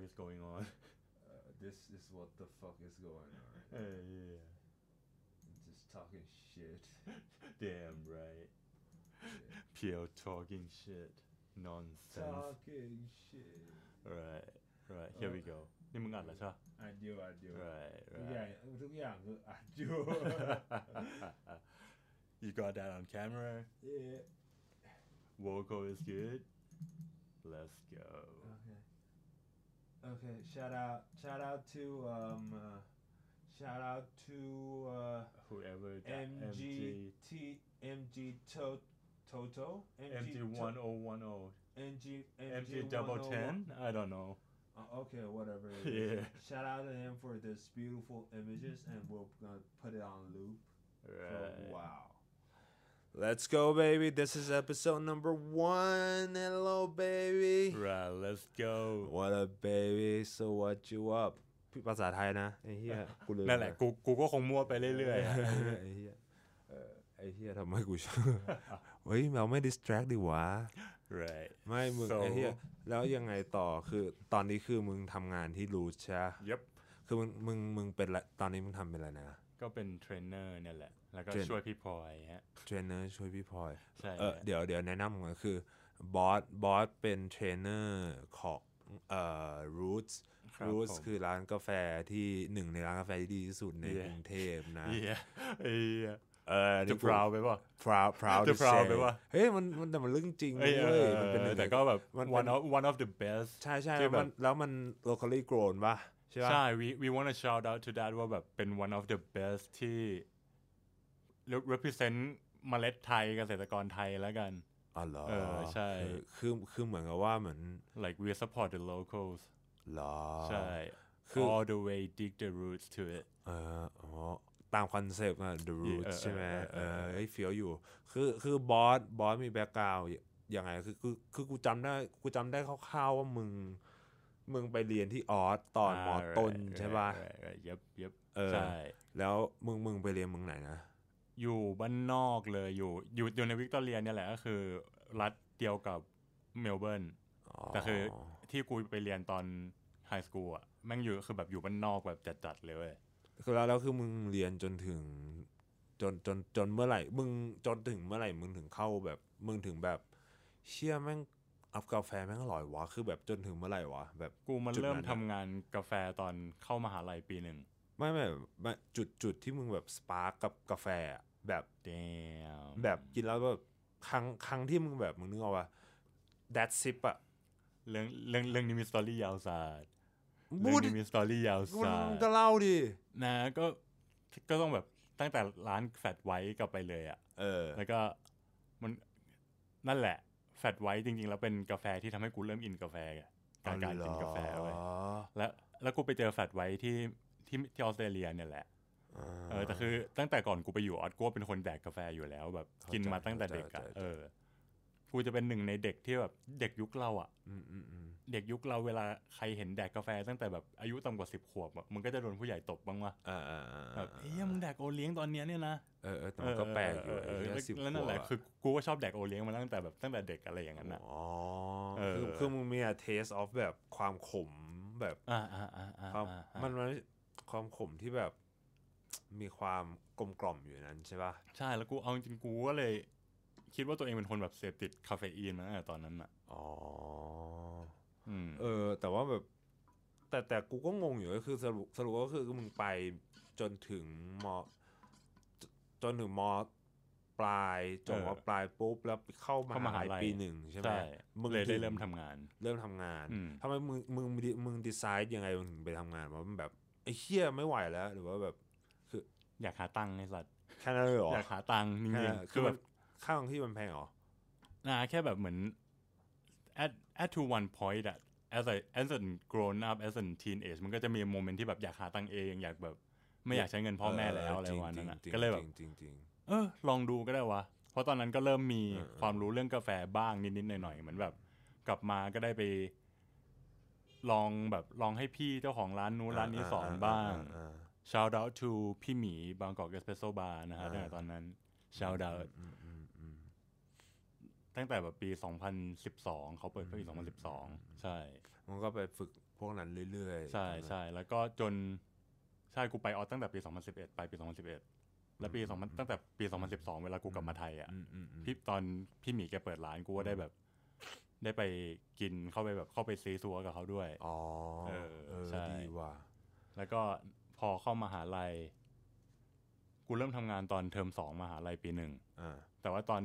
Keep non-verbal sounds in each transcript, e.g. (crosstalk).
fuck is going on (laughs) Uh, this is what the fuck is going on. (laughs) เออ yeah Just talking shit. (laughs) damn right pure talking shit nonsense Talking shit. right right here we go นี่มึงอัดแล้วใช่ปะ อัดอยู่อัดอยู่ right ทุกอย่าง right ทุกอย่างคืออัดอยู่ you got that on camera yeah vocal is good let's go okay shout out shout out to um uh, shout out to uh whoever that MG to Toto MG one oh one oh MG MG double ten I don't know Uh, okay, whatever. Yeah. Shout out to him for this beautiful images, and we're gonna put it on loop for a right wow. Let's go, baby. This is episode number one. Hello, baby. right let's go What up, baby? So what you up? ภาษาไทยนะไอ้เหี้ยกูลืมนั่นแหละกูกูก็คงมั่วไปเรื่อยๆอะไอ้เหี้ยเออไอ้เหี้ยทำไมกูชอบเฮ้ยเราไม่ distract ดีวะ right ไม่มึง So- ไอ้เหี้ยแล้วยังไงต่อคือตอนนี้คือมึงทำงานที่รูทใช่ปะ yep คือมึงมึงมึงเป็นอะไรตอนนี้มึงทำเป็นอะไรนะ ก็เป็นเทรนเนอร์เนี่ยแหละ แล้วก็ train ช่วยพี่พลอยฮะ เทรนเนอร์ช่วยพี่พลอยใช่เออเดี๋ยวเดี๋ยวแนะนำก่อนคือบอสบอสเป็นเทรนเนอร์ของเอ่อ Roots ครับ Roots ผม คือร้านกาแฟที่หนึ่งในร้านกาแฟที่ดีที่สุดใน Yeah กรุงเทพนะเฮียเฮียเออจะ proud ไปป่ะ proud proud จะ to proud say ไปวะ เฮ้ยมันมันแต่มันเรื่องจริงเอ้ยเว้ยมันเป็นหนึ่งแต่ก็แบบ มันเป็น one of one of the best ใช่ใช่ที่แบบ มันแล้วมัน locally grown ป่ะ ใช่ป่ะใช่ we we want to shout out to that ว่าแบบเป็น one of the best ที่ re- represent เมล็ดไทยเกษตรกรไทยแล้วกันอ๋อเหรอเออใช่คือคือคือเหมือนกับว่าเหมือน like we support the locals เหรอใช่คือ all the way dig the roots to it เอออ๋อตามคอนเซปต์อะ The Roots เออใช่ไหมเอเออเอออไอ้เฟียวอยู่ คือคือบอสบอสมี background ยังไงคือคือคือกูจำได้กูจำได้คร่าวๆว่ามึง มึงไปเรียนที่ออสตอนมอต้นใช่ป่ะ yup yup เออใช่ แล้วมึงมึงไปเรียนเมึงไหนนะ อยู่บ้านนอกเลยอยู่อยู่อยู่ในวิกตอเรียเนี่ยแหละก็คือ รัฐเดียวกับเมลเบิร์นแต่คือที่กูไปเรียนตอน high school อะแม่งอยู่คือแบบอยู่บ้านนอกแบบจัดๆเลยเว้ยคือแล้วแล้วคือมึงเรียนจนถึง จนจนจนเมื่อไหร่ มึงจนถึงเมื่อไหร่ มึงถึงเข้าแบบ มึงถึงแบบ เชี่ยแม่ง อัพกาแฟแม่งอร่อยวะคือแบบจนถึงเมื่อไหร่วะแบบกูมันจุดนั้นเริ่มอะทำงานกาแฟตอนเข้ามหาลัยปีหนึ่งไม่ไม่ไม่จุดจุดที่มึงแบบ spark กับกาแฟอะแบบ damn แบบกินแล้วแบบครั้งครั้งที่มึงแบบมึงนึกออกว่า that sip อะเรื่องเรื่องเรื่องนี้มี story ยาวสาดบูเรื่องดนี้มีสตอรี่ยาวมึสางดก็เล่าดินะก็ก็ต้องแบบตั้งแต่ร้านแฟดไว้กลับไปเลยอะเออ แล้วก็มันนั่นแหละ แฟดไว้จริง ๆ แล้วเป็นกาแฟที่ทำให้กูเริ่มอินกาแฟอะการการกินกาแฟเว้ยแล้วแล้วกูไปเจอแฟดไว้ที่ที่ที่ออสเตรเลียเนี่ยแหละเออแต่คือตั้งแต่ก่อนกูไปอยู่ออสกูก็เป็นคนแดกกาแฟอยู่แล้วแบบกินมาตั้งแต่เด็กอะเออ กูจะเป็นหนึ่งในเด็กที่แบบเด็กยุคเราอะอืมอืมอืมเด็กยุคเราเวลาใครเห็นแดกกาแฟตั้งแต่แบบอายุต่ำกว่าสิบขวบอะมึงก็จะโดนผู้ใหญ่ตบบ้างวะอ่าอ่าอ่าแบบเอ้ยมึงแดกโอเลี้ยงตอนเนี้ยเนี่ยนะเออเออแต่มันก็แปลกอยู่เออไอ้เออเหี้ยสิบแล้วนั่นแหละขวบคือกูก็ชอบแดกโอเลี้ยงมาตั้งแต่แบบตั้งแต่เด็กอะไรอย่างนั้นนะอ๋อเออคือคือมึงมีอะ taste of แบบความขมแบบอ่าอ่าอ่าอ่าความอ่ามันมันความขมที่แบบมีความกลมกล่อมอยู่ในนั้นใช่ป่ะใช่แล้วกูเอาจริงๆกูก็เลย คิดว่าตัวเองเป็นคนแบบเสพติดคาเฟอีนมาตั้งแต่ตอนนั้นอะอ๋ออืมเออ แต่ว่าแบบ แต่แต่กูก็งงอยู่ก็คือสรุปสรุปก็คือมึงไปจนถึงมจจนถึงมปลายจบมปลายปุ๊บแล้วเข้ามหาลัยปีหนึ่งใช่ไหมใช่มึงเลยได้ถึงเริ่มทำงาน เริ่มทำงานอืมทำไมมึงมึงมึงมึงดีไซน์ยังไงมึงถึงไปทำงานว่ามันแบบไอ้เฮี้ยไม่ไหวแล้ว หรือว่าแบบอยากหาตังค์ไอ้สัตว์แค่นั้นเลยเหรออยากหาตังค์จแค่ริงนั้นๆคืคืออมัแบนบ ค่าของที่มันแพงเหรอนะแค่แบบเหมือน at at to one point อะ as a as a grown up as a teenage มันก็จะมีโมเมนต์ที่แบบอยากหาตังค์เองอยากแบบ ไม่อยากใช้เงินพ่อแม่แล้วอะไรวันนั้นอะจริงๆก็เลยแบบจริงๆจริงเออลองดูก็ได้วะ เพราะตอนนั้นก็เริ่มมีเออเออความรู้เรื่องกาแฟบ้างนิดๆหน่อยๆเหมือนแบบ กลับมาก็ได้ไป ลองแบบลองให้พี่เจ้าของร้านนู้นๆร้านนี้สอนบ้างอ่า shout out to พี่หมี Bangkok Espresso Bar นะฮะตั้งแต่ตอนนั้น shout out อืมอืมอืม ตั้งแต่แบบปี 2012 เขาเปิดเผยปี2012 ใช่โหมันก็ไปฝึกพวกนั้นเรื่อยๆ ใช่ใช่แล้วก็จน ใช่กูไปออสตั้งแต่ปี 2011 ไปปี 2011 แล้วปี2000ตั้งแต่ปี 2012 เวลากูกลับมาไทยอะอืมอืมอืมพี่ตอนพี่หมีแกเปิดร้านกูก็ได้แบบ ได้ไปกินเข้าไปแบบเข้าไปซี้ซั้วกับเขาด้วย อ๋อเออเออใช่ดีว่ะแล้วก็พอเข้ามหาลัย กูเริ่มทำงานตอนเทอมสองมหาลัยปีหนึ่งอ่าแต่ว่าตอน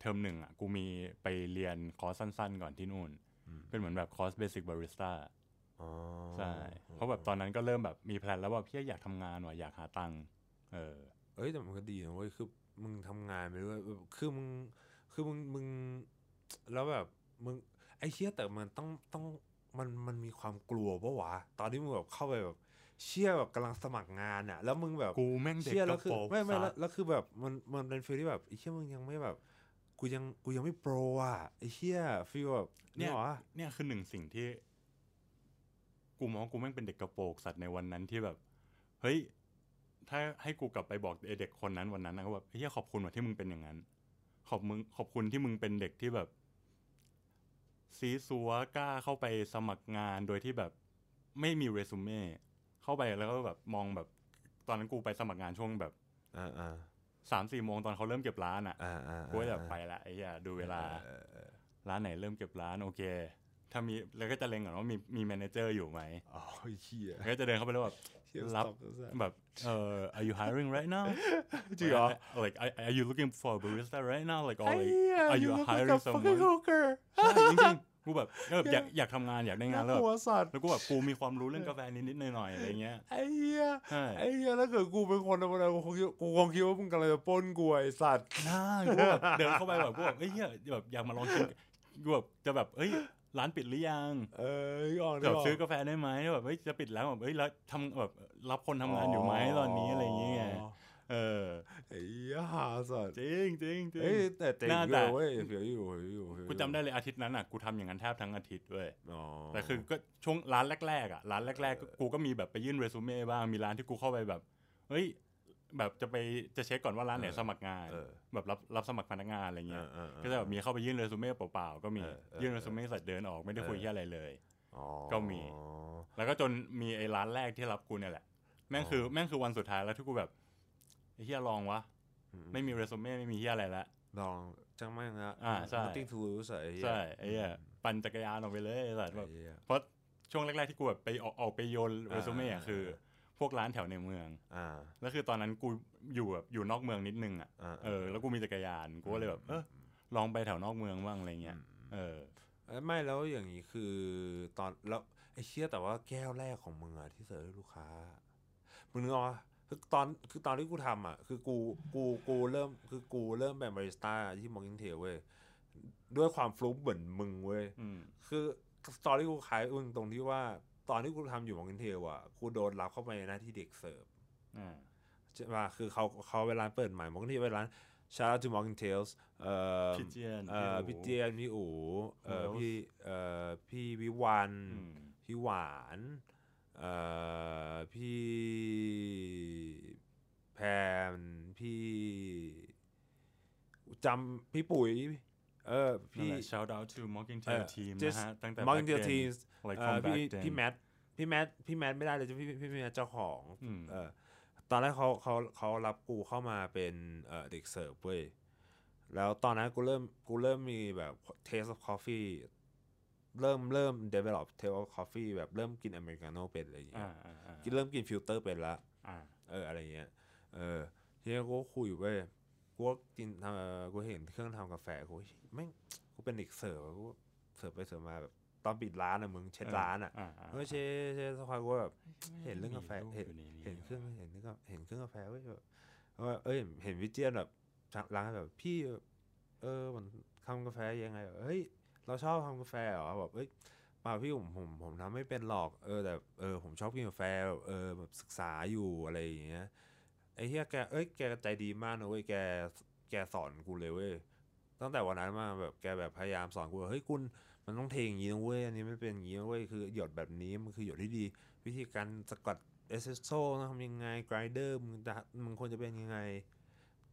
เทอมหนึ่งอะกูมีไปเรียนคอร์สสั้น ๆ ก่อนที่นู่นอืมเป็นเหมือนแบบคอร์ส basic barista อ๋อใช่ เพราะแบบตอนนั้นก็เริ่มแบบมี plan แล้วว่าพี่อยากทำงานว่ะอยากหาตังค์เออ เอ้ยแต่มันก็ดีนะเว้ยคือมึงทำงานไปด้วยแบบคือมึงคือมึงมึงแล้วแบบมึงไอ้เชี่ยแต่มันต้องต้องมันมันมีความกลัวปะวะตอนที่มึงแบบเข้าไปแบบเชี่ยแบบกำลังสมัครงานอะแล้วมึงแบบกูแม่งเด็กเชี่ยกแล้วระคือโปรงไม่ไม่แล้วสัตว์แล้วคือแบบมันมันเป็นฟีลที่แบบไอ้เชี่ยมึงยังไม่แบบ กูยังกูยังไม่โปรอะไอ้เชี่ยฟีลแบบเนี่เนี่ยยหรอเนี่ยคือหนึ่งสิ่งที่ กูมองว่ากูแม่งเป็นเด็กกระโปรงสัตว์ในวันนั้นที่แบบ เฮ้ย ถ้าให้กูกลับไปบอกไอเด็กคนนั้นวันนั้นนะก็แบบเฮียขอบคุณว่ะที่มึงเป็นอย่างนั้น ขอบมึงขอบคุณที่มึงเป็นเด็กที่แบบ ซี้ซั้วกล้าเข้าไปสมัครงานโดยที่แบบ ไม่มีเรซูเม่เข้าไปแล้วก็แบบมองแบบ ตอนนั้นกูไปสมัครงานช่วงแบบอ่าอ่า สามสี่โมงตอนเขาเริ่มเก็บร้านอะอ่าอ่ากูก็แบบไปละไอ้เหี้ยดูเวลาเออเออร้านไหนเริ่มเก็บร้านโอเค ถ้ามีแล้วก็จะเล็งก่อนว่ามีมี manager อยู่ไหมอ๋อไอ้เชี่ยแล้วก็จะเดินเข้าไปแล้วแบบเชี่ยรับ stop แล้วสัสแบบเอ่อ are you hiring right now จริงเหรอ like are are you looking for a barista right now like or ไอ้ like เหี้ย are you look like a hiring fucking someone hooker ใช่จริงๆ กูแบบก็แบบอยากอยากทำงานอยากได้งานแล้วน่แบบกลัวสัตว์แล้วกูแบบกูมีความรู้เรื่องกาแฟนิดๆหน่อยๆอะไรเงี้ยไอ้เหี้ยใช่ไอ้เหี้ยถ้าเกิดกูเป็นคนธรรมดากูคงคิดกูคงคิดว่ามึงกำลังจะปล้นกูไอ้สัตว์น่ากูแบบเดินเข้าไปแบบกูแบบเอ้ยเหี้ยแบบอยากมาลองชิมกูแบบจะแบบเอ้ยร้านปิดหรือยัง เออออกแบบซื้อกาแฟได้ไหมแบบเฮ้ยจะปิดแล้วแบบเฮ้ยแล้วทำแบบรับคนทำงานอยู่ไหมตอนนี้อะไรอย่างเงี้ยเออไอ้เหี้ยหาสัตว์จริงจริงจริงเอ้ยแต่เจ๋งน่าอแต่ยู่เว้ยเฟียวอยู่เฟียวอยู่เฟียวอยู่ กูจำได้เลยอาทิตย์นั้นอะกูทำอย่างนั้นแทบทั้งอาทิตย์เว้ยอ๋อแต่คือก็ช่วงร้านแรกๆอะร้านแรกๆก็กูก็มีแบบไปยื่นเรซูเม่บ้างมีร้านที่กูเข้าไปแบบเฮ้ยแบบจะไปจะเช็คก่อนว่าร้านไหนสมัครงานเออแบบรับรับสมัครพนักงานอะไรเงี้ยเออเออก็จะแบบมีเข้าไปยื่นเรซูเม่เปล่าๆก็มีเออเออยื่นเรซูเม่เสร็จเดินออกไม่ได้คุยเออที่อะไรเลยอ๋อก็มี แล้วก็จนมีไอ้ร้านแรกที่รับกูเนี่ยแหละ แม่งคือแม่งคือวันสุดท้ายแล้วที่กูแบบไอ้เฮียลองวะอืมไม่มีเรซูเม่ไม่มีเฮียอะไรละลอง จังแม่งนะอ่าใช่ nothing to lose อะไอ้เหี้ย ใช่ไอ้เฮียปั่นจักรยานออกไปเลยไอ้สัตว์แบบไอ้เหี้ย เพราะช่วงแรกๆที่กูแบบไปออกออกไปโยนเรซูเม่อะอ่าคือ พวกร้านแถวในเมือง อ่า แล้วคือตอนนั้นกูอยู่แบบอยู่นอกเมืองนิดนึงอะอ่า เออแล้วกูมีจักรยานกูก็เลยแบบเออลองไปแถวนอกเมืองบ้างอะไรเงี้ยเออ เอ้ยไม่แล้วอย่างนี้คือตอนแล้วไอ้เชี่ยแต่ว่าแก้วแรกของมึงอะที่เสิร์ฟให้ลูกค้ามึงนึกออกปะ คือตอนคือตอนที่กูทำอะคือกูกูกูเริ่มคือกูเริ่มเป็น barista ที่ Mocking Tales เว้ยด้วยความฟลุกเหมือนมึงเว้ยอืมคือตอนที่กูขายมึงตรงที่ว่า ตอนที่กูทำอยู่ Mocking Tales อะกูโดนรับเข้าไปในหน้าที่เด็กเสิร์ฟอ่าใช่ป่ะคือเขาเขาเวลาเปิดใหม่มอร์กินเทลเวลา shout out to Morgan Tales เอ่อพี่เจียนเอ่อพี่พี่อู๋เจียนพี่อู๋เอ่อ Wells พี่เอ่อพี่วิวันอืมพี่หวานเอ่อ พี่แพมพี่จำพี่ปุ๋ยเออนั่นพี่แหละ shout out to Mocking เอ่ Tail อ team นะ just ฮะตั้งแต่ Morgan back Tail then Teams like เอ่อ from พี่ back then พี่แมทพี่แมทพี่แมทไม่ได้เลยจะพี่พี่พี่แมทเจ้าของอืมเออตอนแรกเขาเขาเขารับกูเข้ามาเป็นเอ่อเด็กเสิร์ฟเว้ยแล้วตอนนั้นกูเริ่มกูเริ่มมีแบบ taste of coffee เริ่มเริ่ม develop taste of coffee แบบเริ่มกินอเมริกาโน่เป็นอะไรอย่างเงี้ยอ่าอ่าอ่ากินเริ่มกินฟิลเตอร์เป็นละอ่าเอออะไรเงี้ยเออทีนี้กูก็คุยเว้ยกูก็กินทำเอ่อกูเห็นเครื่องทำกาแฟกูแม่งกูเป็นเด็กเสิร์ฟอะกูเสิร์ฟไปเสิร์ฟมาแบบตอนปิดร้านอะมึงเช็ดร้านอะอ่าอ่าเออเชเชสักพักกูแบบเห็นเรื่องกาแฟมีรูปเห็นอยู่ในนี้เห็นเครื่องเห็นเรื่องกาเห็นเครื่องกาแฟเว้ยแบบว่าเอ้ยเห็นวิเจียนแบบร้านแบบพี่ เออมันทำกาแฟยังไงแบบเฮ้ย เราชอบทำกาแฟเหรอแบบเอ้ยเปล่าพี่ผมผมผมทำไม่เป็นหรอกเออแต่เออผมชอบกินกาแฟแบบเออแบบศึกษาอยู่อะไรอย่างเงี้ยไอ้เฮียแกเอ้ยแกใจดีมากนะเว้ยแกแกสอนกูเลยเว้ยตั้งแต่วันนั้นมาแบบแกแบบพยายามสอนกูว่าเฮ้ยคุณมันต้องเทอย่างนี้นะเว้ยอันนี้ไม่เป็นอย่างนี้นะเว้ยคือหยดแบบนี้มันคือหยดที่ดี วิธีการสกัดเอสเปรสโซ่ต้องทำยังไง grinder มึงจะมึงควรจะเป็นยังไง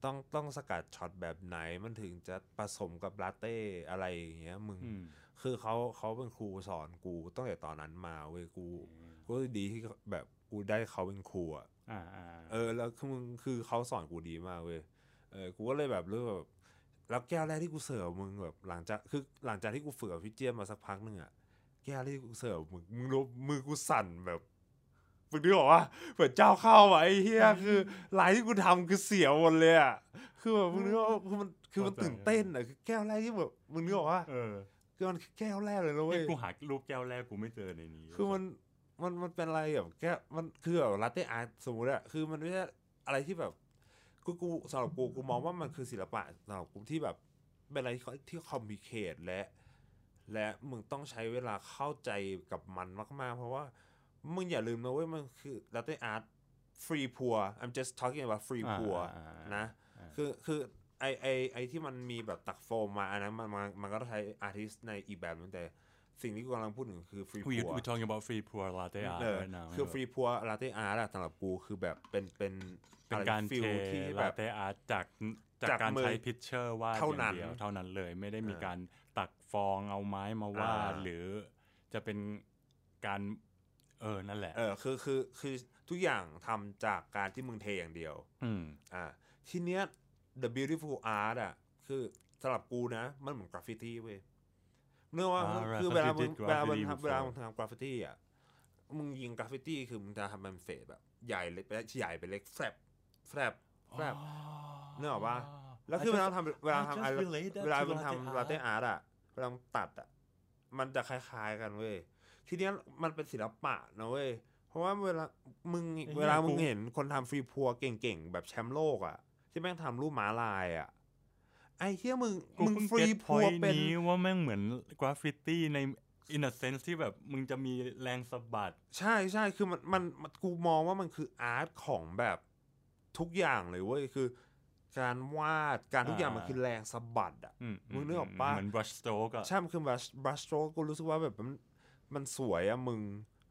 ต้องต้องสกัดช็อตแบบไหนมันถึงจะผสมกับลาเต้อะไรอย่างเงี้ยมึงอืมคือเขาเขาเป็นครูสอนกูตั้งแต่ตอนนั้นมาเว้ยกูกูรู้สึกดีที่แบบกูได้เขาเป็นครูอะอ่าอ่าเออ แล้วคือมึงคือเขาสอนกูดีมากเว้ยเออกูก็เลยแบบรู้แบบแล้วแก้วแรกที่กูเสิร์ฟมึงแบบ หลังจากคือหลังจากที่กูฝึกกับพี่เจี๊ยบมาสักพักหนึ่งอะแก้วแรกที่กูเสิร์ฟมึงมึงรู้มือกูสั่นแบบ มึงนึกออกว่าเหมือนเจ้าเข้าอะไอ้เหี้ยคือลายที่กูทำคือเสียวหมดเลยอะคือแบบมึงนึกว่าคือมันคือมันตื่นเต้นอะคือแก้วแรกที่แบบมึงนึกออกว่าเออคือมันคือแก้วแรกเลยนะเว้เอ้ยยกูหารูปแก้วแรกกูไม่เจอในนี้ คือมันมันมันเป็นอะไรแบบแก้วมันคือแบบ latte art สมมติอะคือมันไม่ใช่อะไรที่แบบกูกูสำหรับกูกูมองว่ามันคือศิลปะสำหรับกูที่แบบเป็นอะไรที่ที่ complicate และ และมึงต้องใช้เวลาเข้าใจกับมันมาก ๆ เพราะว่า มึงอย่าลืมนะเว้ยมันคือ latte art free pour I'm just talking about free อ่า pour อ่าอ่านะอ่าคือคือไอไอไอที่มันมีแบบตักโฟมมาอันนั้นมันมันมันก็ต้องใช้ artist ในอีกแบบนึงแต่สิ่งที่กูกำลังพูดถึงคือ free we pour we talking about free pour latte art เออ right now คือฟรีพัวลาเต้อาร์ตสำหรับกูคือแบบเป็นเป็นเป็นการฟิเทลที่แบลาบเต้อาร์ตจากจากจากการมือใช้พิชเชอร์วาดอเท่าย่างนั้นเดียวเท่านั้นเลยไม่ได้มีเออการตักฟองเอาไม้มาวาดอ่าหรือจะเป็นการ เออนั่นแหละเออคือคือคือทุกอย่างทำจากการที่มึงเทอย่างเดียว อืมอ่าทีเนี้ย the beautiful art อะ คือสำหรับกูนะ มันเหมือนกราฟฟิตี้เว้ยเนื่องว่าอ่าคือ right, เวลา so มึง you did เวลามึง graffiti ทำเวลา before มึงทำกราฟฟิตี้อะมึงยิงกราฟฟิตี้คือมึงจะทำเป็น fade แบบใหญ่เล็กใหญ่ไปเล็กแฟบแฟบแฟบนึกออกปะแล้วคือเวลาทำเวลา I ทำ just อะไร relate that เวลา to มึง latte ทำลาเต้ art อาร์ตอะเวลามึงตัดอะมันจะคล้ายๆกันเว้ย ทีเนี้ยมันเป็นศิลปะนะเว้ย เพราะว่าเวลามึงไอ้เหี้ยเวลามึงกูเห็นคนทำ free pour เก่งๆ แบบแชมป์โลกอะ ที่แม่งทำรูปม้าลายอะ ไอ้เหี้ยมึงกูมึงเพิ่งฟรี get พัว point เป็นนี้ว่าแม่งเหมือนกราฟฟิตี้ใน in a sense ที่แบบมึงจะมีแรงสะบัด ใช่ใช่คือมันมันมันกูมองว่ามันคืออาร์ตของแบบทุกอย่างเลยเว้ยคือ การวาดการทุกอย่างอ่ามัมันคือแรงสะบัดอะอืมึงนึกออกปะเหมือน brush stroke อะใช่ มันคือบรัชบรัชโตรกูรู้สึกว่าแบบมัน มันสวยอะมึง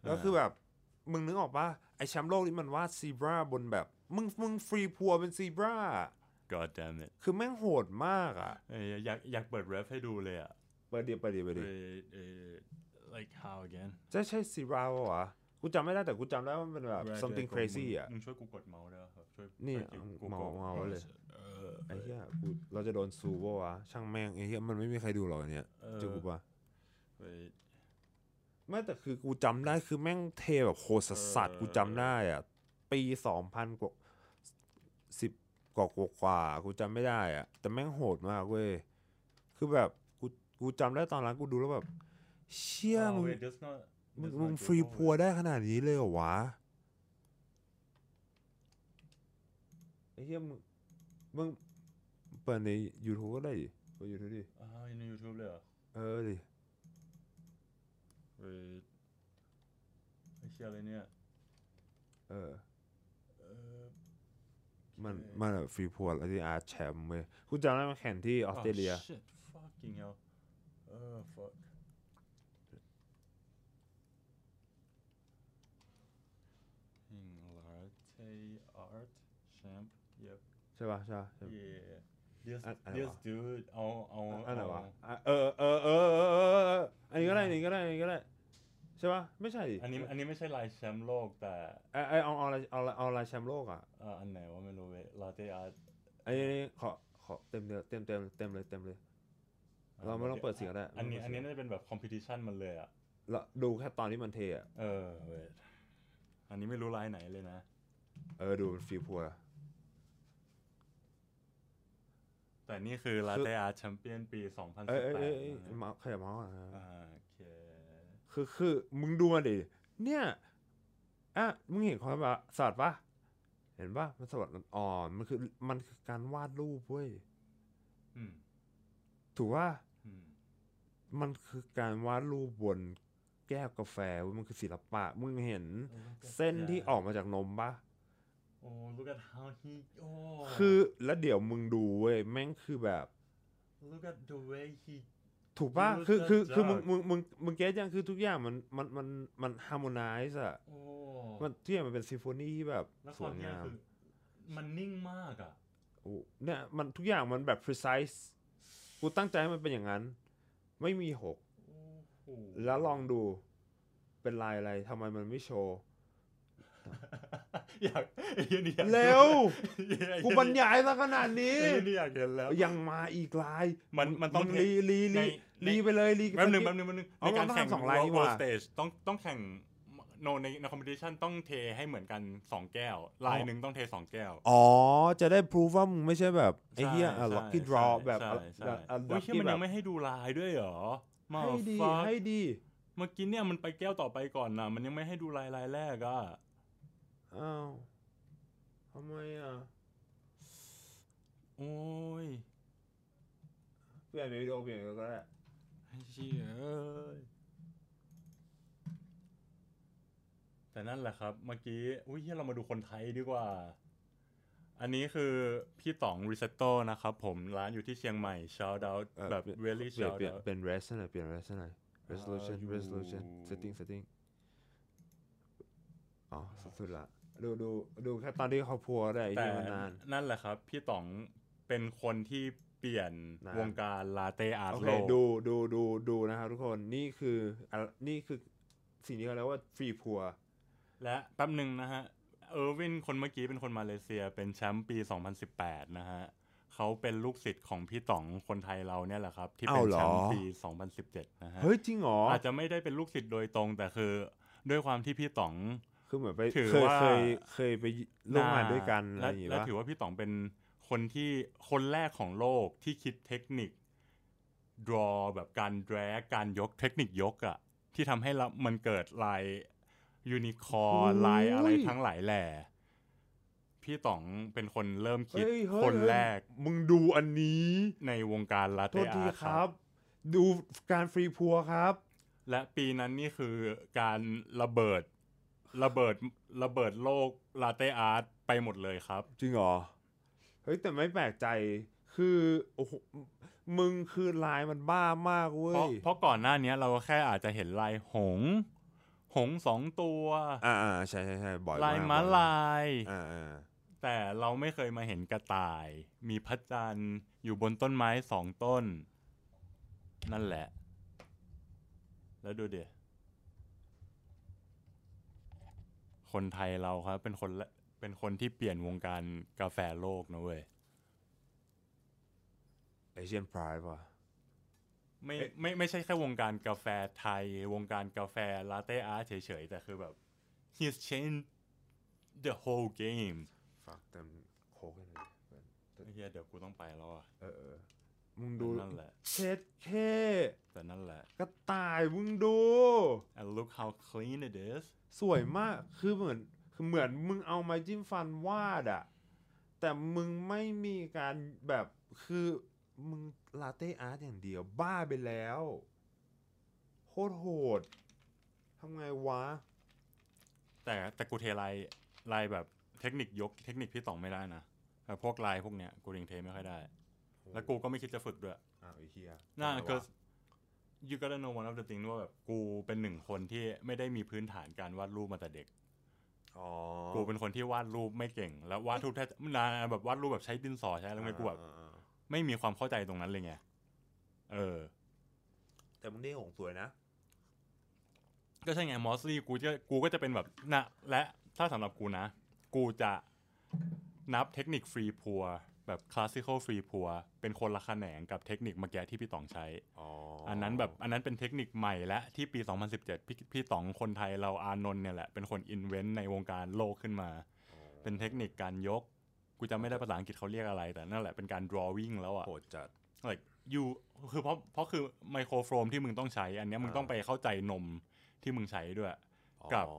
แล้วอ่าคือแบบ มึงนึกออกปะไอแชมป์โลกนี่มันวาดซีบราบนแบบ มึงมึงฟรีพัวเป็นซีบรา god damn it คือแม่งโหดมากอะเอ้ยอยากอยากเปิด ref ให้ดูเลยอะเปิดเดียวเปิดเดียวเปิดเดียวเอ้ยเอ้ย like how again ใช่ใช่ซีบราปะวะกูจำไม่ได้แต่กูจำได้ว่ามันเป็นแบบ Right, something right, crazy มึงอะมึงช่วยกูกดเมาส์ได้ปะครับช่วยนี่ช่วยกูเมากูเมาไว้เลยเออไอ้เหี้ยกูเราจะโดนซูปะวะช่างแม่งไอ้เหี้ยมันไม่มีใครดูหรอกอันเนี่ยเออเจอกูปะเว้ย ไม่แต่คือกูจำได้คือแม่งเทแบบโคตรสัสๆเออกูจำได้อะ ปีสองพันกว่าสิบกว่ากว่าๆกูจำไม่ได้อะ แต่แม่งโหดมากเว้ย คือแบบกูกูจำได้ตอนนั้นกูดูแล้วแบบ เชี่ยอ๋อมึง wait, that's not มึง that's มึง not ฟรี Google พัวได้ขนาดนี้เลยเหรอวะไอ้เหี้ยมึงมึงเปิดใน YouTube ก็ได้ดิเปิด YouTube ดิอ่าใน YouTube เลยเหรอ เออดิ เว้ยไอ้เชี่ยอะไรเนี่ย เออ เออมันโอเคมันแบบฟรีพัวแล้วที่อาร์ตแชมป์เว้ยกูจำได้มาแข่งที่ออสเตรเลีย Oh, shit fucking hell เออ fuck Ping latte art champ yep ใช่ป่ะใช่ป่ะใช่ปะ yeah this อันอันไหน this วะ dude เอาเอาอันไหนวะเอาอะเออเออเออเออเออเอออันนี้ก็ได้อันนี้ก็ได้อันนี้ก็ได้ ใช่ป่ะไม่ใช่ดิอันนี้อันนี้ไม่ใช่ลายแชมป์โลกแต่ไอไอเอาเอาอะไรเอาอะไรเอาอะไรแชมป์โลกอะเอ่ออันไหนว่าไม่รู้เว้ย latte art อันนี้ขอขอเต็มเลยเต็มเต็มเต็มเลยเต็มเลย เราไม่ต้องเปิดเสียงก็ได้อันนี้ไม่ต้องเปิดเสียงอันนี้น่าจะเป็นแบบ competition มันเลยอะแล้วดูแค่ตอนที่มันเทอะเออเว้ยอันนี้ไม่รู้ลายไหนเลยนะ เออดูมันฟรีพัวแต่นี่คือ latte art champion ปี 2018เอ้ยเอ้ยเอ้ยเอ้ยนะเมาส์ขยับเมาส์อะอ่าโอเคคือคือมึงดูมาดิเนี่ยอะมึงเห็นความแบบสวัสดปะเห็นปะมันสวัสดอ่อนๆมันคือมันคือการวาดรูปเว้ยอืมถูกว่าอืมมันคือการวาดรูปบนแก้วกาแฟเว้ยมันคือศิลปะ มึงเห็นโอ้ look at เส้นที่ that ออกมาจากนมปะโอ้ look at how he โอ้คือแล้วเดี๋ยวมึงดูเว้ยแม่งคือแบบ look at the way he ถูกปะ Use คือคือ that คือมึง jug มึงมึงมึง get ยังคือทุกอย่างมันมันมันมัน harmonize อะโอ้มันทุกอย่างมันเป็น symphony ที่แบบแล้วความสวยงามเนี้ยคือมันนิ่งมากอะโอ้เนี่ยมันทุกอย่างมันแบบ precise กูตั้งใจให้มันเป็นอย่างนั้น ไม่มีหกโอ้แล้วลองดูเป็นลายอะไรทำไมมันไม่โชว์ อยากไอ้เหี้ยนี่อยากเร็วไอ้เหี้ยกูบรรยายซะขนาดนี้ ไอ้เหี้ยนี่อยากเห็นแล้ว ยังมาอีกลายมันมันต้องงลีลีในลีในลีไปเลยลีแป๊บหนึงสัแป๊กบนิหดนึงแป๊บหนึงเอาในการต้องแข่งทำสองลายนี่ห World ว่า Stage ต้องต้องแข่งโนในในคอมเพ t ชันต้องเทให้เหมือนกันสองแก้ว ลายหนึ่งต้องเทสองแก้ว อ๋อ จะได้พรูฟว่ามึงไม่ใช่แบบ ไอ้เหี้ยใช่ลัคกี้ดรอใช่แบบใช่ใช่อะโอ้ยเชี่ย lucky มันแบยับงไม่ให้ดูลายด้วยเหรอมาให้ดีฟักให้ดี เมื่อกี้เนี่ยมันไปแก้วต่อไปก่อนนะมันยังไม่ให้ดูลายลายแรกอะ อ้าวทำไมอะ โอ้ยเปลี่ยนวิดีโอเปลี่ยนก็ได้ไอ้เชี่ยเอ้ยแต่นั่นแหละครับ เมื่อกี้ อุ้ยเหี้ยเรามาดูคนไทยดีกว่า อันนี้คือพี่ต๋องรีเซตโตนะครับผมร้านอยู่ที่เชียงใหม่ shout out เอ่อแบบเปลี่ยน really เปลี่ยน shout เปลี่ยน out เป็น rest หน่อยเปลี่ยน rest หน่อย resolution อยู่ resolution setting setting อ๋อสุดๆละ ดูดูดูแค่ตอนที่เขาพัวได้ไอ้แต่เหี้ยมันนาน นั่นแหละครับ พี่ต๋องเป็นคนที่เปลี่ยนนาน วงการลาเต้อาร์โอตเคโลกดูดูดูดูนะครับทุกคนนี่คืออะนี่คือสิ่งที่เขาเรียกว่าฟรีพัว และแป๊บหนึ่งนะฮะ เออร์วินคนเมื่อกี้เป็นคนมาเลเซียเป็นแชมป์ปี 2018 นะฮะเขาเป็นลูกศิษย์ของพี่ต๋องคนไทยเราเนี่ยแหละครับ ที่เป็นอ้าวเหรอแชมป์ปี 2017 นะฮะ เฮ้ยจริงเหรอ อาจจะไม่ได้เป็นลูกศิษย์โดยตรงแต่คือ ด้วยความที่พี่ต๋อง คือเหมือนไปถือเคยว่า เคยเคยไปร่วมงานด้วยกันอะไรและอย่างงี้และปะถือว่าพี่ต๋องเป็นคนที่คนแรกของโลกที่คิดเทคนิค draw แบบการ drag การยกเทคนิคยกอะที่ทำให้เรามันเกิดลายยูนิคอร์ลายอะไรทั้งหลายแหล่พี่ต๋องเป็นคนเริ่มคิดเฮ้ยเฮ้ยคนเฮ้ยแรกมึงดูอันนี้ ในวงการลาโทเต้ษทีอาร์ตคครัรับ บ ดูการฟรีพัวครับ และปีนั้นนี่คือการระเบิด ระเบิดระเบิดโลกลาเต้อาร์ตไปหมดเลยครับ จริงเหรอ เฮ้ยแต่ไม่แปลกใจคือโอ้โหมึงคือลายมันบ้ามากเว้เพราะยเพราะก่อนหน้านี้เราแค่อาจจะเห็นลายหงส์หงส์สองตัวอ่าอ่าใช่ใช่ใช่บ่อยลายกม้าบ่อยลาย อ่าอ่าแต่เราไม่เคยมาเห็นกระต่าย มีพระจันทร์อยู่บนต้นไม้สองต้น นั่นแหละ แล้วดูเดี๋ย คนไทยเราครับ เป็นคนละเป็นคนที่เปลี่ยนวงการกาแฟโลกนะเว้ยเอเชียนพรายป่ะไม่เอ๊ะไม่ไม่ใช่แค่วงการกาแฟไทย วงการกาแฟลาเต้อาร์ตเฉยๆ แต่คือแบบ he's changed the whole game ฝากเติมโค้กให้หน่อยเพื่อนไอ้เฮียเดี๋ยวกูต้องไปแล้วอะเออเออมึงดูนั่นแหละเช็ดเคแต่นั่นแหละกระต่ายมึงดู and look how clean it is สวยมากคือเหมือนคือเหมือนมึงเอาไม้จิ้มฟันวาดอะแต่มึงไม่มีการแบบคือมึงลาเต้อาร์ตอย่างเดียวบ้าไปแล้วโคตรโหดทำไงวะ แต่แต่กูเทลายลายแบบเทคนิคยกเทคนิคพี่ต่องไม่ได้นะแต่พวกลายพวกเนี้ยกูยังเทไม่ค่อยได้ แล้วกูก็ไม่คิดจะฝึกด้วยอ้าวไอ้เฮียน่าทำไมวะก็ you gotta know one of the thing ว่าแบบกูเป็นหนึ่งคนที่ไม่ได้มีพื้นฐานการวาดรูปมาแต่เด็กอ๋อกูเป็นคนที่วาดรูปไม่เก่ง แล้ววาดรูปแทบนานแบบวาดรูปแบบใช้ดินสอใช้อะไรเงี้ยกูแบบอ่าอ่าอ่าไม่มีความเข้าใจตรงนั้นเลยไงเออ แต่มึงนี่ของสวยนะ ก็ใช่ไงมอสลี่กูจะกูก็จะเป็นแบบนะและถ้าสำหรับกูนะ กูจะนับเทคนิค free pour แบบ classical free pour เป็นคนละแขนงกับเทคนิคเมื่อกี้ที่พี่ต๋องใช้อ๋ออันนั้นแบบอันนั้นเป็นเทคนิคใหม่และที่ปี 2017 พี่พี่ต๋องคนไทยเราอานนท์เนี่ยแหละ เป็นคน invent ในวงการโลกขึ้นมา เป็นเทคนิคการยก กูจะไม่ได้ภาษาอังกฤษเขาเรียกอะไร แต่นั่นแหละเป็นการ drawing แล้วอะโหดจัด like you คือเพราะเพราะคือ microfoam ที่มึงต้องใช้ อันเนี้ยมึงอ่าต้องไปเข้าใจนมที่มึงใช้ด้วย กับอ๋อ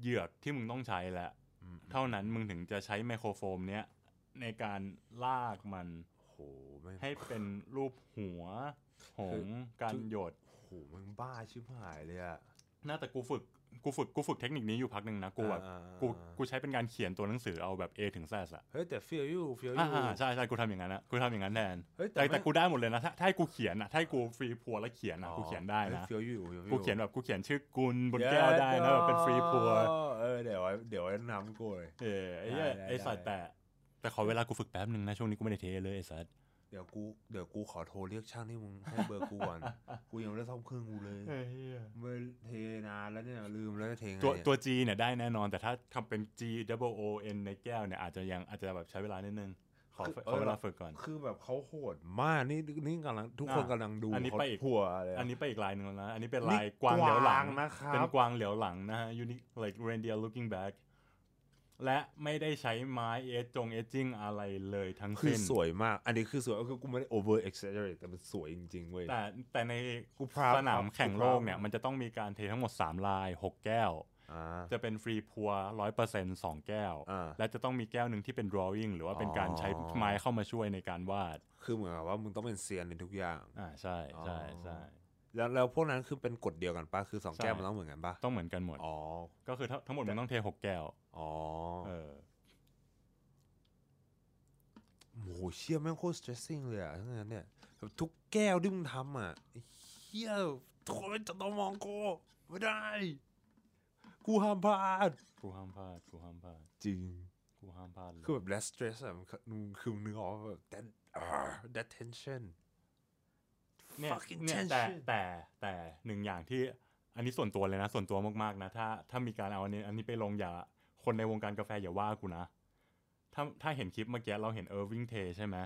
เหยือกที่มึงต้องใช้แหละอืมเท่านั้นมึงถึงจะใช้ไมโครโฟมเนี้ย ในการลากมันโหไม่งให้เป็นรูปหัว หงส์การหยดโหมันบ้าชิบหายเลยอะน่าแต่กูฝึกกูฝึกกูฝึกเทคนิคนี้อยู่พักหนึ่งนะกูแบบอ่ากูอ่ากูใช้เป็นการเขียนตัวหนังสือเอาแบบ A ถึง Z อะเฮ้ยแต่ feel you feel อ่า you อ่าใช่ใช่กูทำอย่างนั้นนะกูทำอย่างนั้นแทนเฮ้ยแต่แต่ไม่กูได้หมดเลยนะถ้าถ้าให้กูเขียนอะถ้าให้กูฟรีพัวแล้วเขียนอะกูเขียนได้นะเฟียวอยู่ feel you กูเขียนแบบกูเขียนชื่อกุลบนแก้วได้นะแบบเป็นฟรีพัวเออเดี๋ยวไว้เดี๋ยวไว้นำกูเลยเออไอ้เหี้ยได้ได้ไอ้สัตว์ได้แต่ แต่ขอเวลากูฝึกแป๊บหนึ่งนะ ช่วงนี้กูไม่ได้เทเลยไอ้สัตว์เดี๋ยวกูเดี๋ยวกูขอโทรเรียกช่างที่มึงให้เบอร์กูก่อนกูยังไม่ได้ซ่อมเครื่องกูเลยเฮ้ยเหี้ยไม่เทนานแล้วเนี่ยลืมแล้วจะเทไงตัวเนี่ยตัว G เนี่ยได้แน่นอน แต่ถ้าทำเป็น G double O N ในแก้วเนี่ยอาจจะยังอาจจะแบบใช้เวลานิดนึงขอขอเวลาฝึกก่อน คือแบบเขาโหดมากนี่นี่กำลังทุกคนอะกำลังดูอันนี้เขาไปอีกผัวเลยอันนี้ไปอีกลายหนึ่งแล้วนะอันนี้เป็นนี่ลายกวางเหลียวหลังกวางนะครับเป็นกวางเหลียวหลังนะฮะ unique like reindeer looking back และไม่ได้ใช้ไม้เอจจงเอจจิ้งอะไรเลยทั้งคือสิ้นสวยมาก อันนี้คือสวยก็คือกูไม่ได้ over exaggerate แต่มันสวยจริงๆเว้ยแต่แต่ในกู proud สนามครับแข่งกูโล proud กเนี่ย มันจะต้องมีการเททั้งหมด 3 ลาย 6 แก้วอ่าจะเป็นฟรีพัวร้อยเปอร์เซ็นต์สองแก้วอ่าและจะต้องมีแก้วหนึ่งที่เป็น drawing หรือว่าเป็นการใช้อ๋อไม้เข้ามาช่วยในการวาด คือเหมือนกับว่ามึงต้องเป็นเซียนในทุกอย่าง อ่าใช่ใช่อ๋อใช่ แล้วแล้วพวกนั้นคือเป็นกฎเดียวกันปะคือสองใช่แก้วมันต้องเหมือนกันปะต้องเหมือนกันหมดอ๋อก็คือทั้งทั้งหมดมันต้องเทหกแก้วอ๋อเออโหเชี่ยแม่งโคตร stressing เลยอะทั้งนั้นเนี่ยแบบทุกแก้วที่มึงทำอะไอ้เฮียทุกคนจะต้องมองกูไม่ได้ กูห้ามพลาดกูห้ามพลาดกูห้ามพลาดจริงกูห้ามพลาดเลยคือแบบ less stress อะมันคือมึงคือมึงนึกออกว่าแบบ that ah, that tension เนี่ย fucking เนี่ยแต่ tension แต่แต่หนึ่งอย่างที่อันนี้ส่วนตัวเลยนะ ส่วนตัวมากๆนะถ้าถ้ามีการเอาอันนี้ อันนี้ไปลงอย่าคนในวงการกาแฟอย่าว่ากูนะ ถ้าถ้าเห็นคลิปเมื่อกี้เราเห็นเออร์วินเทใช่ไหม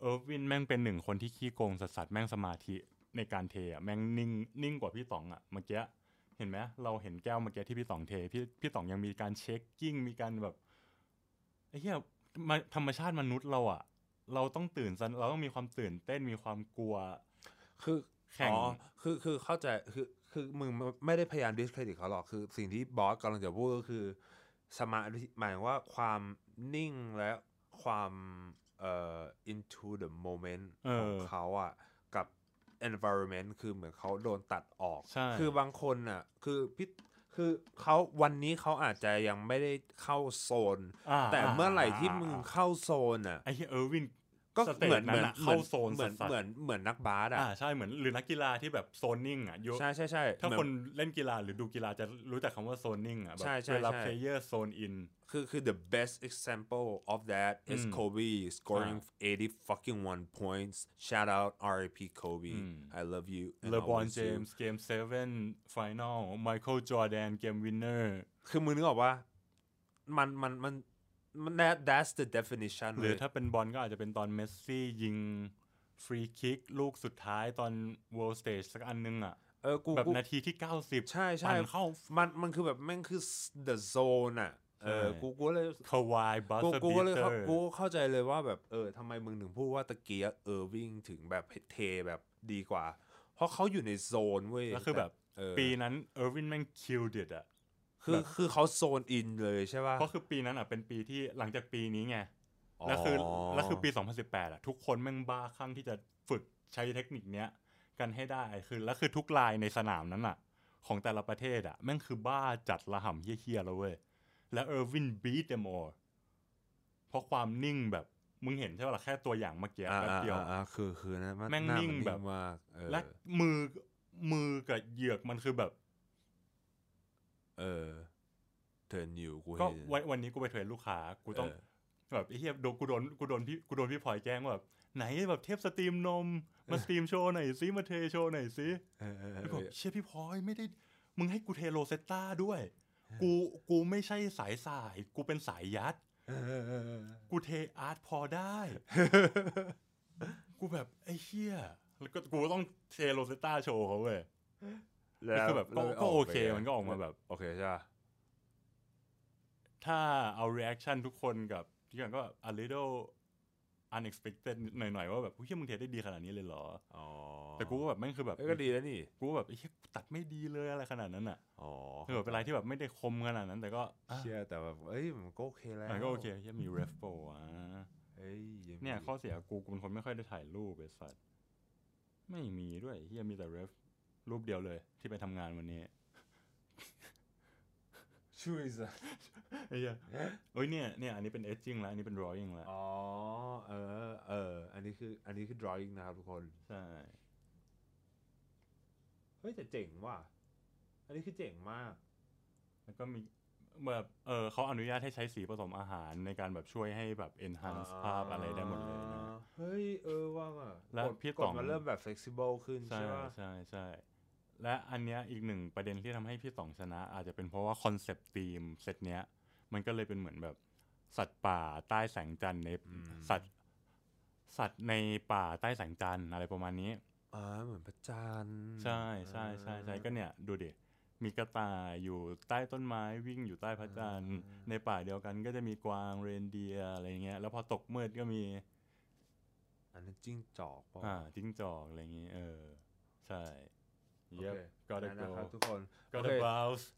เออร์วินแม่งเป็นหนึ่งคนที่ขี้โกงสัสๆแม่งสมาธิในการเทอะแม่งนิ่งนิ่งกว่าพี่ต๋องอะเมื่อกี้เห็นไหมเราเห็นแก้วเมื่อกี้ที่พี่ต๋องเทพี่พี่ต๋องยังมีการ shaking มีการแบบไอ้เหี้ยมาธรรมชาติมนุษย์เราอะเราต้องตื่นสันเราต้องมีความตื่นเต้นมีความกลัว คือแข่ง อ๋อคือคือเข้าใจคือคือมึงไม่ได้พยายาม discredit เขาหรอกคือสิ่งที่บอสกำลังจะพูดก็คือสมาธิหมายถึงว่าความนิ่งและความเอ่อ into the moment เออของเขาอะกับ environment คือเหมือนเขาโดนตัดออก ใช่ คือบางคนอะคือพี่คือเขาวันนี้เขาอาจจะยังไม่ได้เข้าโซน อ่าแต่เมื่อไหร่ที่มึงอ่าเข้าโซนอะไอ้เหี้ยเออร์วิน ก็ stage นั้นเหมือนเหมืนอนอะเข้าโซนเหมือนสัสๆเหมือนเหมือนนักบาสอะอ่าใช่เหมือนหรือนักกีฬาที่แบบโซนนิ่งอะ yo ใช่ใช่ใช่ถ้าเหมือนคนเล่นกีฬาหรือดูกีฬาจะรู้จักคำว่าโซนนิ่งอะแบบใช่ใช่เวลาใช่ player zone in คือคือ the best example of that is อืม Kobe scoring 80 fucking one points shout out R.I.P. Kobe อืม I love you and เลบรอน always เจมส์ you game seven final ไมเคิลจอร์แดน game winner คือมึงนึกออกว่ามันมันมัน มัน that that's the definition หรือเว้ยถ้าเป็นบอลก็อาจจะเป็นตอนเมสซี่ยิงฟรีคิกลูกสุดท้ายตอน World Stage สักอันนึงอะเออกูแบบกูนาทีที่ 90 ใช่ใช่ปั่นเข้ามันมันคือแบบแม่งคือ the zone อะเออใช่กูกูเลยคาวาย buzzer beater กูกูก็เลยเข้ากูก็เข้าใจเลยว่าแบบเออทำไมมึงถึงพูดว่าตะกี้เออร์วินถึงแบบเทแบบดีกว่า เพราะเขาอยู่ในโซนเว้ยแล้วคือแบบเออปีนั้นเออร์วินแม่ง killed it อะ คือแบบคือเขา zone in เลยใช่ป่ะเพราะคือปีนั้นอะเป็นปีที่หลังจากปีนี้ไงแล้วคือแล้วคือปี 2018 อะ ทุกคนแม่งบ้าคลั่งที่จะฝึกใช้เทคนิคเนี้ยกันให้ได้คือแล้วคือทุกลายในสนามนั้นอะ ของแต่ละประเทศอะแม่งคือบ้าจัดระห่ำเหี้ยๆแล้วเว้ยแล้วเออร์วิน beat them allเพราะความนิ่งแบบมึงเห็นใช่ป่ะล่ะแค่ตัวอย่างเมื่อกี้อ่าแป๊บอ่าเดียวอ่าอ่าคือคือนะนแม่งหานิ่งแบบมากเออและมือมือกับเหยือกมันคือแบบ เออ turn อยู่กูก็เห็นวันวันนี้กูไป train ลูกค้ากูต้องแบบไอ้เหี้ยโดนกูโดนกูโดนพี่กูโดนพี่พลอยแกล้งว่าแบบไหนแบบเทป steam นม มา steam โชว์หน่อยซิมาเทโชว์หน่อยซิเออเออเอแล้วก็อเชี่ยพี่พลอยไม่ได้ มึงให้กูเทโรเซตตาด้วย กูกูไม่ใช่สายสาย กูเป็นสายยัดเออเออเออเออกูเทอาร์ตพอได้ กูแบบไอ้เหี้ยแล้วก็กูต้องเทโรเซตตาโชว์เขาเว้ย ล้วคือแบบก็ล้วก็โอเคไปะมันก็ออกมาแบบโอเคใช่ปะถ้าเอา reaction ทุกคนกับที่กันก็ a little unexpected หน่อยๆว่าแบบเฮ้ยมึงเทได้ดีขนาดนี้เลยเหรออ๋อแต่กูก็แบบแม่งคือแบบเอ้ยก็ดีแล้วนี่กูก็แบบไอ้เหี้ยกูตัดไม่ดีเลยอะไรขนาดนั้นอะอ๋อคือแบบเป็นอะไรที่แบบไม่ได้คมขนาดนั้น แต่ก็อะเชื่อแต่แบบเอ้ยมันก็โอเคแล้วมันก็โอเคเหี้ยังมี ref โปอะเอ้ยงมีเนี่ยข้อเสียกูกูเป็นคนไม่ค่อยได้ถ่ายรูปไอ้สัตว์ไม่มีด้วยเฮียมีแต่ ref รูปเดียวเลย ที่ไปทำงานวันนี้ช่วยซะไอ้เหี้ยเอ้ยเนี่ยเนี่ยอันนี้เป็น edging แล้วอันนี้เป็น drawing แล้วอ๋อเออเอออันนี้คืออันนี้คือ drawing นะครับทุกคนใช่เฮ้ยแต่เจ๋งว่ะอันนี้คือเจ๋งมาก แล้วก็มีแบบเออเขาอนุญาตให้ใช้สีผสมอาหารในการแบบช่วยให้แบบ enhance ภาพอะไรได้หมดเลยนะเฮ้ยเออว่างอะแล้วกฎพี่กต่ฎองมันเริ่มแบบ flexible ขึ้นใช่ใช่ป่ะใช่ใช่ และอันเนี้ยอีกหนึ่งประเด็นที่ทำให้พี่ต๋องชนะ อาจจะเป็นเพราะว่าคอนเซปต์ธีมเซตเนี้ย มันก็เลยเป็นเหมือนแบบสัตว์ป่าใต้แสงจันทร์ในสัตว์สัตว์ในป่าใต้แสงจันทร์อะไรประมาณนี้อ่าเหมือนพระจันทร์ใช่ใช่ใช่ใช่ก็เนี่ยดูดิมีกระต่ายอยู่ใต้ต้นไม้วิ่งอยู่ใต้พระจันทร์ในป่าเดียวกันก็จะมีกวางเรนเดียร์อะไรเงี้ย แล้วพอตกมืดก็มี อันนั้นจิ้งจอกเปล่าอ่าจิ้งจอกอะไรอย่างงี้เออ ใช่ โอเย็บเคก็ได้นั่นโกนะครับทุกคนก็โอได้เคบราวส์